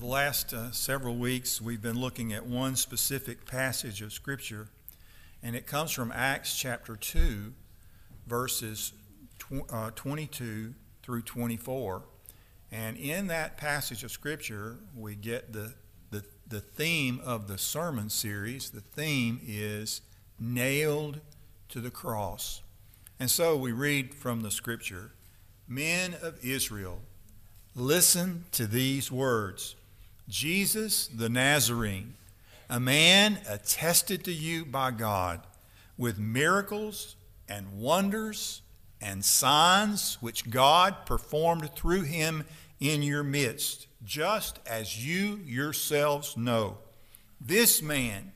the last uh, several weeks, we've been looking at one specific passage of Scripture, and it comes from Acts chapter 2, verses tw- uh, 22 through 24. And in that passage of Scripture, we get the, the, the theme of the sermon series. The theme is nailed to the cross. And so we read from the Scripture Men of Israel, listen to these words. Jesus the Nazarene, a man attested to you by God with miracles and wonders and signs which God performed through him in your midst, just as you yourselves know. This man,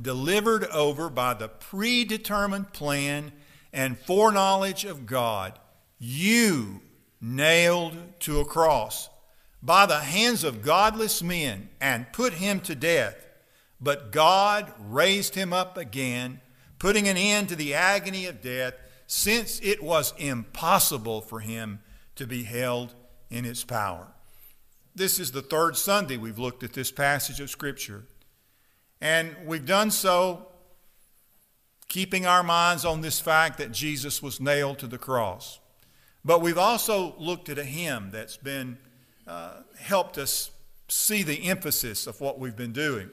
delivered over by the predetermined plan and foreknowledge of God, you nailed to a cross by the hands of godless men and put him to death. But God raised him up again, putting an end to the agony of death, since it was impossible for him to be held in its power. This is the third Sunday we've looked at this passage of Scripture. And we've done so keeping our minds on this fact that Jesus was nailed to the cross. But we've also looked at a hymn that's been uh, helped us see the emphasis of what we've been doing.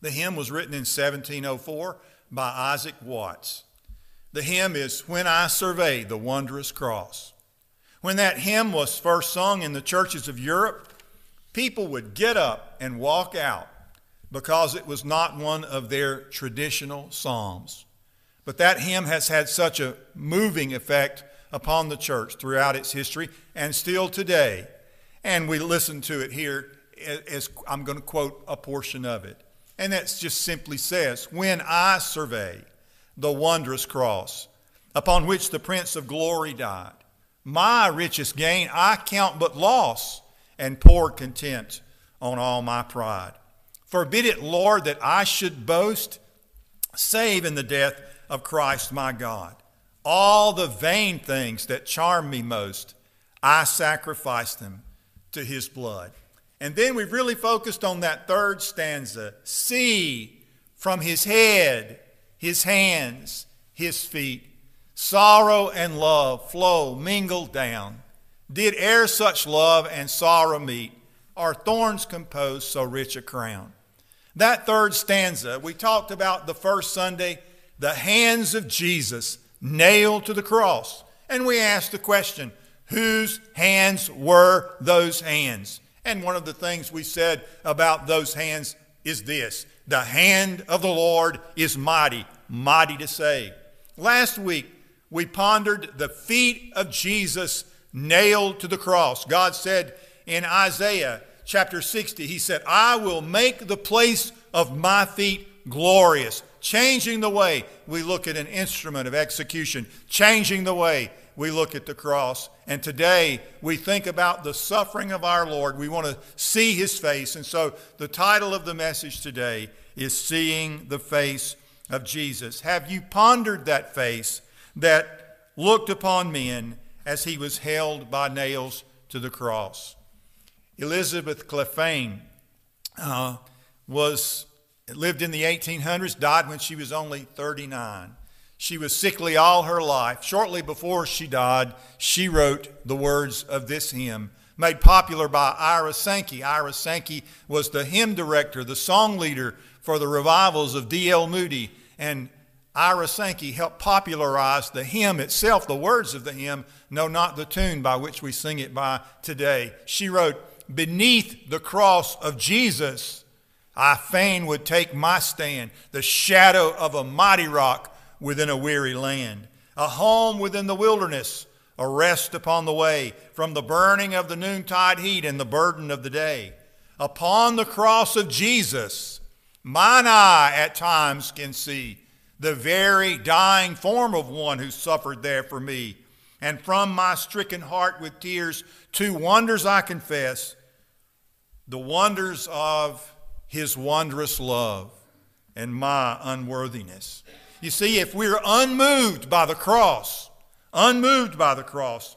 The hymn was written in 1704 by Isaac Watts. The hymn is When I Survey the Wondrous Cross. When that hymn was first sung in the churches of Europe, people would get up and walk out because it was not one of their traditional psalms. But that hymn has had such a moving effect upon the church throughout its history and still today and we listen to it here as I'm going to quote a portion of it. And that just simply says, When I survey the wondrous cross upon which the Prince of Glory died, my richest gain I count but loss and pour contempt on all my pride. Forbid it, Lord, that I should boast, save in the death of Christ my God. All the vain things that charm me most, I sacrifice them to his blood. And then we've really focused on that third stanza see from his head, his hands, his feet. Sorrow and love flow mingled down. Did e'er such love and sorrow meet, are thorns compose so rich a crown? That third stanza, we talked about the first Sunday, the hands of Jesus nailed to the cross. And we asked the question whose hands were those hands? And one of the things we said about those hands is this the hand of the Lord is mighty, mighty to save. Last week, we pondered the feet of Jesus nailed to the cross. God said in Isaiah chapter 60, He said, I will make the place of my feet glorious, changing the way we look at an instrument of execution, changing the way we look at the cross. And today we think about the suffering of our Lord. We want to see his face. And so the title of the message today is Seeing the Face of Jesus. Have you pondered that face that looked upon men as he was held by nails to the cross? Elizabeth Clephane uh, was lived in the 1800s, died when she was only 39. She was sickly all her life. Shortly before she died, she wrote the words of this hymn, made popular by Ira Sankey. Ira Sankey was the hymn director, the song leader for the revivals of D.L. Moody. And Ira Sankey helped popularize the hymn itself, the words of the hymn, no, not the tune by which we sing it by today. She wrote, Beneath the cross of Jesus, I fain would take my stand, the shadow of a mighty rock within a weary land, a home within the wilderness, a rest upon the way from the burning of the noontide heat and the burden of the day. Upon the cross of Jesus, mine eye at times can see the very dying form of one who suffered there for me. And from my stricken heart with tears, two wonders I confess the wonders of his wondrous love and my unworthiness. You see, if we're unmoved by the cross, unmoved by the cross,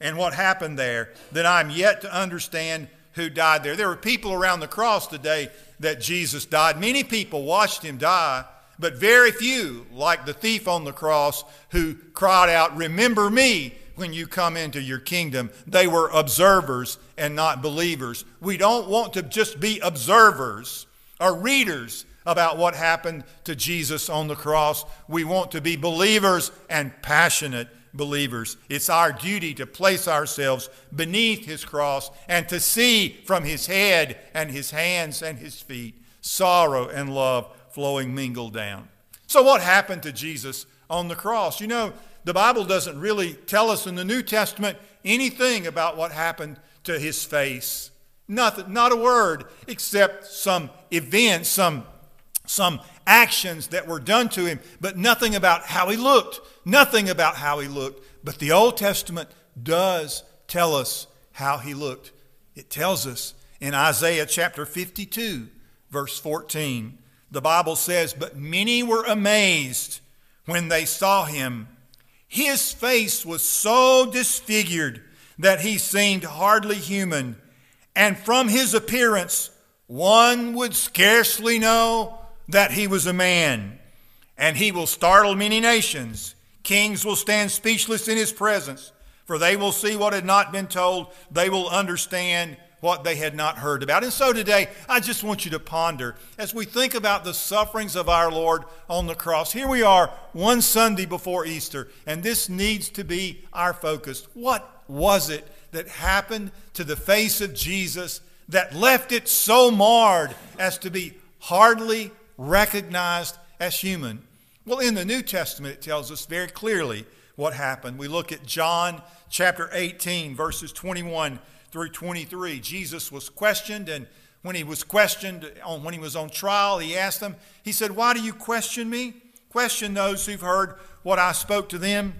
and what happened there, then I'm yet to understand who died there. There were people around the cross today that Jesus died. Many people watched him die, but very few, like the thief on the cross, who cried out, Remember me when you come into your kingdom. They were observers and not believers. We don't want to just be observers or readers about what happened to Jesus on the cross. We want to be believers and passionate believers. It's our duty to place ourselves beneath his cross and to see from his head and his hands and his feet sorrow and love flowing mingled down. So, what happened to Jesus on the cross? You know, the Bible doesn't really tell us in the New Testament anything about what happened to his face. Nothing, not a word, except some events, some, some actions that were done to him, but nothing about how he looked. Nothing about how he looked. But the Old Testament does tell us how he looked. It tells us in Isaiah chapter 52, verse 14. The Bible says, But many were amazed when they saw him. His face was so disfigured that he seemed hardly human, and from his appearance, one would scarcely know that he was a man. And he will startle many nations. Kings will stand speechless in his presence, for they will see what had not been told. They will understand what they had not heard about. And so today, I just want you to ponder as we think about the sufferings of our Lord on the cross. Here we are, one Sunday before Easter, and this needs to be our focus. What was it that happened to the face of Jesus that left it so marred as to be hardly recognized as human? Well, in the New Testament, it tells us very clearly what happened. We look at John chapter 18, verses 21 through 23. Jesus was questioned, and when he was questioned, on, when he was on trial, he asked them, He said, Why do you question me? Question those who've heard what I spoke to them.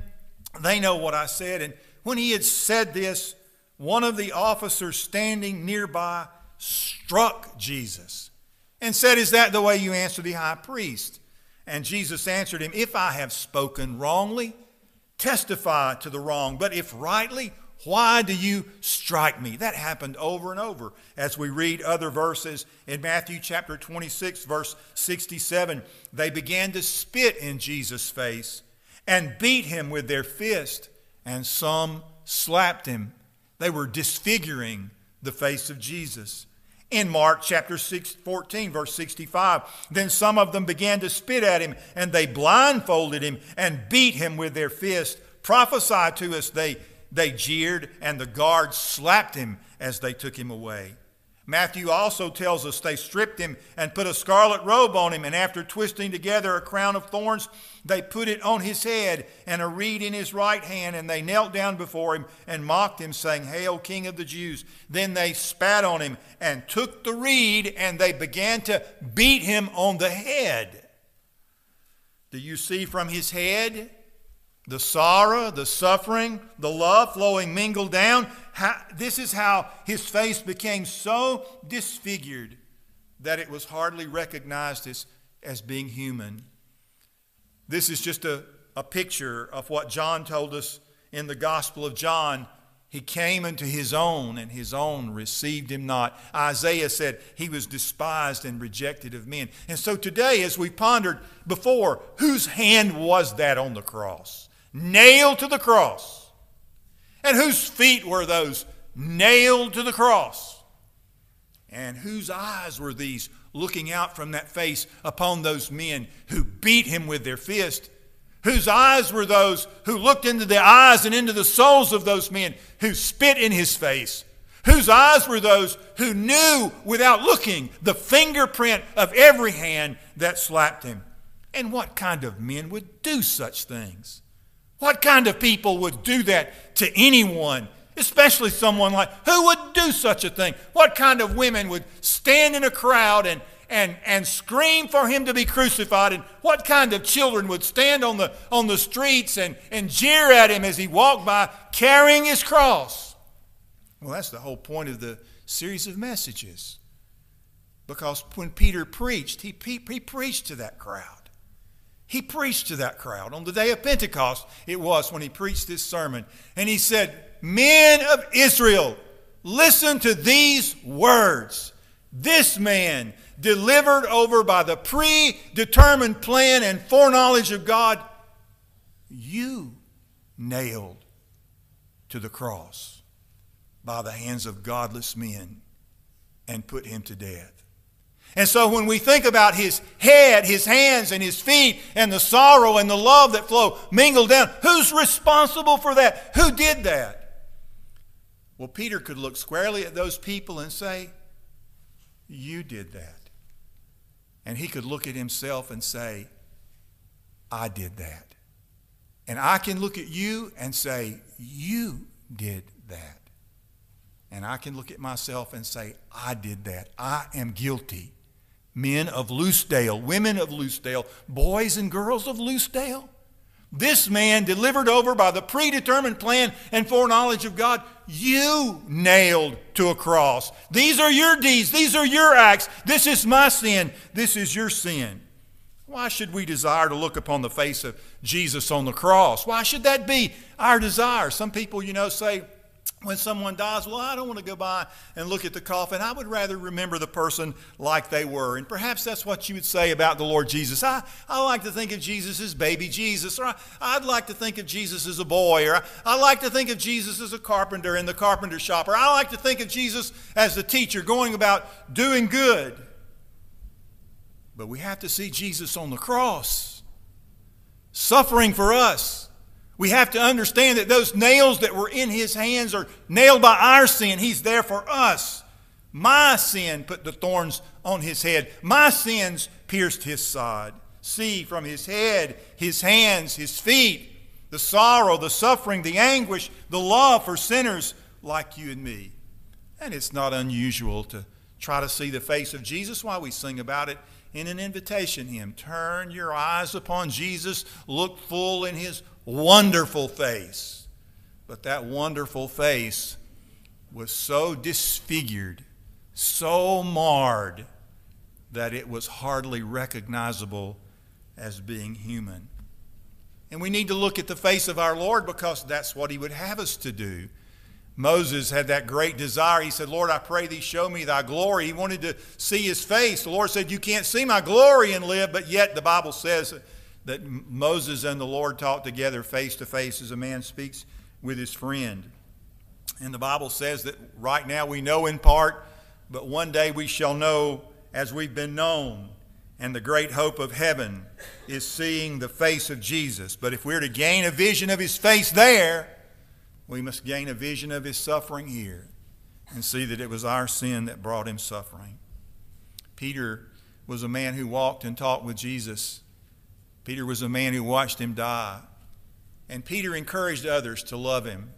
They know what I said. And when he had said this, one of the officers standing nearby struck Jesus and said, Is that the way you answer the high priest? And Jesus answered him, If I have spoken wrongly, testify to the wrong. But if rightly, why do you strike me? That happened over and over as we read other verses in Matthew chapter 26, verse 67. They began to spit in Jesus' face and beat him with their fist, and some slapped him. They were disfiguring the face of Jesus in Mark chapter 6, 14, verse 65. Then some of them began to spit at him, and they blindfolded him and beat him with their fists. Prophesy to us, they, they jeered, and the guards slapped him as they took him away. Matthew also tells us they stripped him and put a scarlet robe on him, and after twisting together a crown of thorns, they put it on his head and a reed in his right hand, and they knelt down before him and mocked him, saying, Hail, King of the Jews. Then they spat on him and took the reed, and they began to beat him on the head. Do you see from his head the sorrow, the suffering, the love flowing mingled down. How, this is how his face became so disfigured that it was hardly recognized as, as being human. This is just a, a picture of what John told us in the Gospel of John. He came into his own, and his own received him not. Isaiah said he was despised and rejected of men. And so today, as we pondered before, whose hand was that on the cross? nailed to the cross. And whose feet were those nailed to the cross? And whose eyes were these looking out from that face upon those men who beat him with their fist? Whose eyes were those who looked into the eyes and into the souls of those men who spit in his face? Whose eyes were those who knew without looking the fingerprint of every hand that slapped him? And what kind of men would do such things? What kind of people would do that to anyone, especially someone like who would do such a thing? What kind of women would stand in a crowd and and, and scream for him to be crucified? And what kind of children would stand on the, on the streets and, and jeer at him as he walked by carrying his cross? Well, that's the whole point of the series of messages. Because when Peter preached, he, he, he preached to that crowd. He preached to that crowd. On the day of Pentecost, it was when he preached this sermon. And he said, Men of Israel, listen to these words. This man, delivered over by the predetermined plan and foreknowledge of God, you nailed to the cross by the hands of godless men and put him to death. And so when we think about his head, his hands, and his feet, and the sorrow and the love that flow mingled down, who's responsible for that? Who did that? Well, Peter could look squarely at those people and say, You did that. And he could look at himself and say, I did that. And I can look at you and say, You did that. And I can look at myself and say, I did that. I am guilty. Men of Loosedale, women of Loosedale, boys and girls of Loosedale. This man, delivered over by the predetermined plan and foreknowledge of God, you nailed to a cross. These are your deeds. These are your acts. This is my sin. This is your sin. Why should we desire to look upon the face of Jesus on the cross? Why should that be our desire? Some people, you know, say, when someone dies, well, I don't want to go by and look at the coffin. I would rather remember the person like they were. And perhaps that's what you would say about the Lord Jesus. I, I like to think of Jesus as baby Jesus, or I, would like to think of Jesus as a boy, or I, I like to think of Jesus as a carpenter in the carpenter shop, or I like to think of Jesus as the teacher going about doing good. But we have to see Jesus on the cross, suffering for us we have to understand that those nails that were in his hands are nailed by our sin. He's there for us. My sin put the thorns on his head. My sins pierced his side. See from his head, his hands, his feet, the sorrow, the suffering, the anguish, the love for sinners like you and me. And it's not unusual to try to see the face of Jesus while we sing about it in an invitation hymn. Turn your eyes upon Jesus, look full in his wonderful face. But that wonderful face was so disfigured, so marred, that it was hardly recognizable as being human. And we need to look at the face of our Lord because that's what he would have us to do. Moses had that great desire. He said, Lord, I pray thee, show me thy glory. He wanted to see his face. The Lord said, You can't see my glory and live, but yet the Bible says that Moses and the Lord talked together face to face as a man speaks with his friend. And the Bible says that right now we know in part, but one day we shall know as we've been known. And the great hope of heaven is seeing the face of Jesus. But if we're to gain a vision of his face there, we must gain a vision of his suffering here and see that it was our sin that brought him suffering. Peter was a man who walked and talked with Jesus Peter was a man who watched him die. And Peter encouraged others to love him.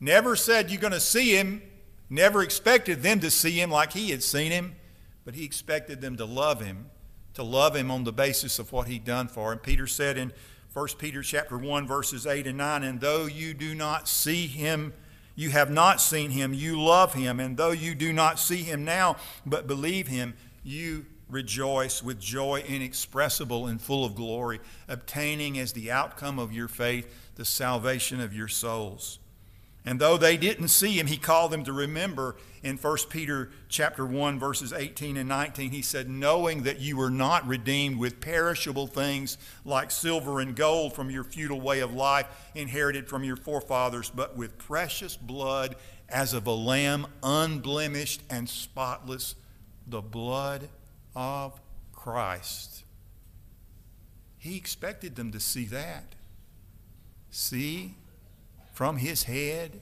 Never said you're going to see him, never expected them to see him like he had seen him, but he expected them to love him, to love him on the basis of what he'd done for him. Peter said in 1 Peter chapter 1 verses 8 and 9, "And though you do not see him, you have not seen him, you love him, and though you do not see him now, but believe him, you rejoice with joy inexpressible and full of glory, obtaining as the outcome of your faith the salvation of your souls. And though they didn't see him, he called them to remember in 1 Peter chapter 1 verses 18 and 19. He said, "Knowing that you were not redeemed with perishable things like silver and gold from your futile way of life inherited from your forefathers, but with precious blood as of a lamb unblemished and spotless, the blood of Christ. He expected them to see that. See from his head,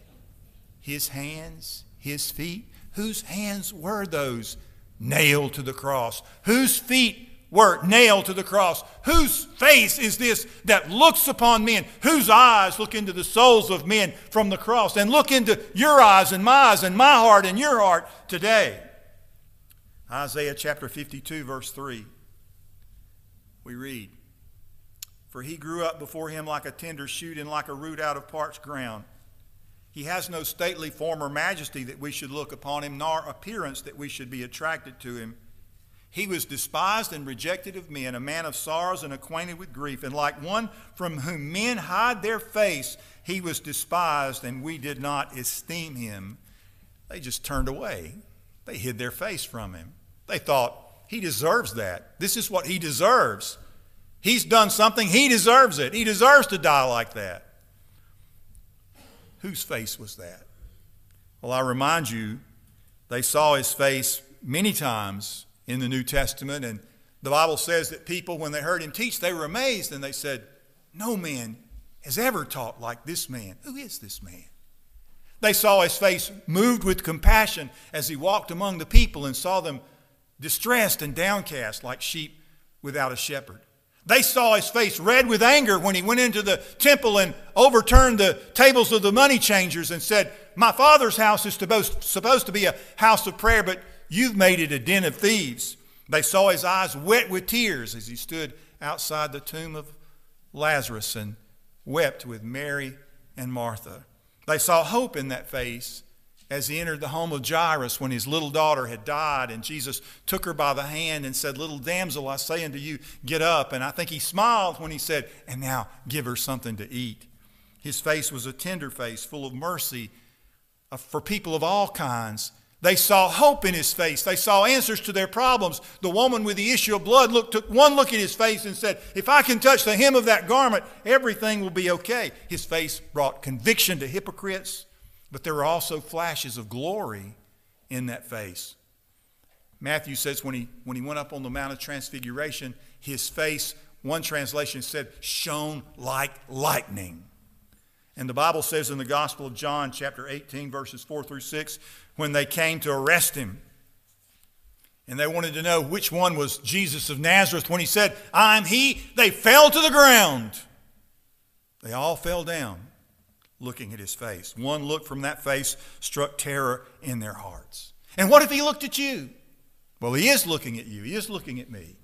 his hands, his feet. Whose hands were those nailed to the cross? Whose feet were nailed to the cross? Whose face is this that looks upon men? Whose eyes look into the souls of men from the cross and look into your eyes and my eyes and my heart and your heart today? Isaiah chapter 52, verse 3. We read, For he grew up before him like a tender shoot and like a root out of parched ground. He has no stately form or majesty that we should look upon him, nor appearance that we should be attracted to him. He was despised and rejected of men, a man of sorrows and acquainted with grief, and like one from whom men hide their face, he was despised, and we did not esteem him. they just turned away. They hid their face from him. They thought, he deserves that. This is what he deserves. He's done something, he deserves it. He deserves to die like that. Whose face was that? Well, I remind you, they saw his face many times in the New Testament, and the Bible says that people, when they heard him teach, they were amazed and they said, No man has ever taught like this man. Who is this man? They saw his face moved with compassion as he walked among the people and saw them distressed and downcast like sheep without a shepherd. They saw his face red with anger when he went into the temple and overturned the tables of the money changers and said, My father's house is supposed, to be a house of prayer, but you've made it a den of thieves. They saw his eyes wet with tears as he stood outside the tomb of Lazarus and wept with Mary and Martha. They saw hope in that face as he entered the home of Jairus when his little daughter had died, and Jesus took her by the hand and said, Little damsel, I say unto you, get up. And I think he smiled when he said, And now give her something to eat. His face was a tender face, full of mercy uh, for people of all kinds. They saw hope in his face. They saw answers to their problems. The woman with the issue of blood looked, took one look at his face and said, If I can touch the hem of that garment, everything will be okay. His face brought conviction to hypocrites but there were also flashes of glory in that face. Matthew says when he, when he went up on the Mount of Transfiguration, his face, one translation said, shone like lightning. And the Bible says in the Gospel of John, chapter 18, verses 4 through 6, when they came to arrest him, and they wanted to know which one was Jesus of Nazareth, when he said, I'm he, they fell to the ground. They all fell down looking at his face. One look from that face struck terror in their hearts. And what if he looked at you? Well, he is looking at you, he is looking at me.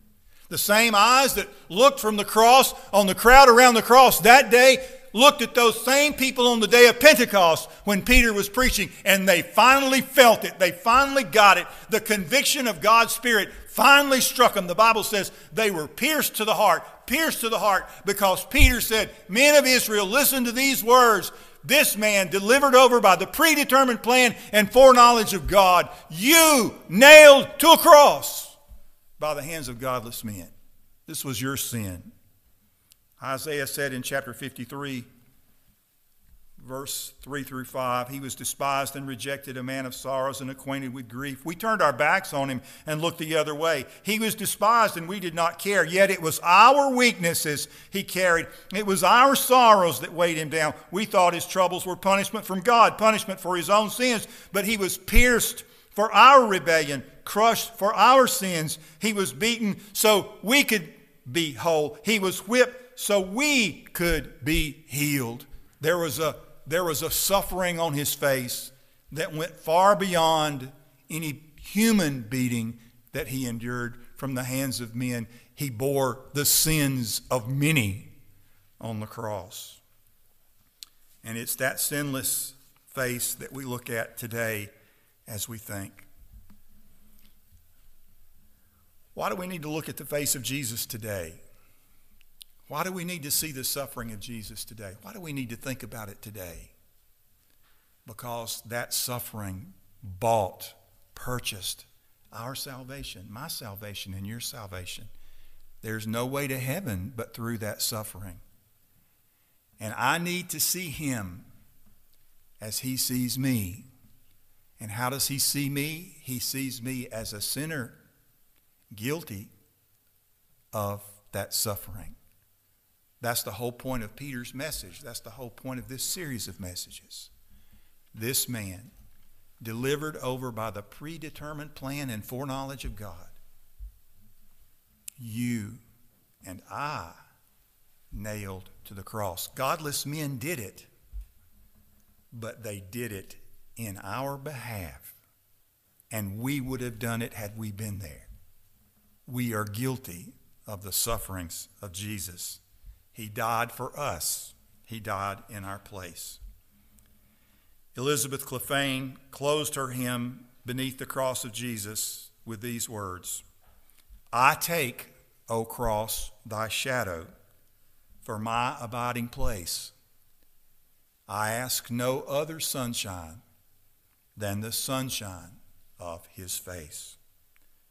The same eyes that looked from the cross on the crowd around the cross that day looked at those same people on the day of Pentecost when Peter was preaching, and they finally felt it. They finally got it. The conviction of God's Spirit finally struck them. The Bible says they were pierced to the heart, pierced to the heart, because Peter said, Men of Israel, listen to these words. This man, delivered over by the predetermined plan and foreknowledge of God, you nailed to a cross by the hands of godless men. This was your sin. Isaiah said in chapter 53, verse 3 through 5 He was despised and rejected, a man of sorrows and acquainted with grief. We turned our backs on him and looked the other way. He was despised and we did not care, yet it was our weaknesses he carried. It was our sorrows that weighed him down. We thought his troubles were punishment from God, punishment for his own sins, but he was pierced for our rebellion, crushed for our sins. He was beaten so we could be whole. He was whipped so we could be healed. There was a there was a suffering on his face that went far beyond any human beating that he endured from the hands of men. He bore the sins of many on the cross. And it's that sinless face that we look at today as we think. Why do we need to look at the face of Jesus today? Why do we need to see the suffering of Jesus today? Why do we need to think about it today? Because that suffering bought, purchased our salvation, my salvation, and your salvation. There's no way to heaven but through that suffering. And I need to see him as he sees me. And how does he see me? He sees me as a sinner guilty of that suffering. That's the whole point of Peter's message. That's the whole point of this series of messages. This man, delivered over by the predetermined plan and foreknowledge of God, you and I nailed to the cross. Godless men did it, but they did it in our behalf. And we would have done it had we been there. We are guilty of the sufferings of Jesus. He died for us, He died in our place. Elizabeth Clephane closed her hymn beneath the cross of Jesus with these words I take, O cross, thy shadow for my abiding place. I ask no other sunshine than the sunshine of his face.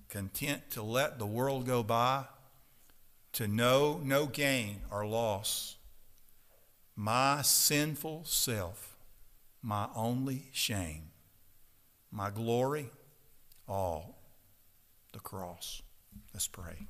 Content to let the world go by, to know no gain or loss. My sinful self, my only shame, my glory, all the cross. Let's pray.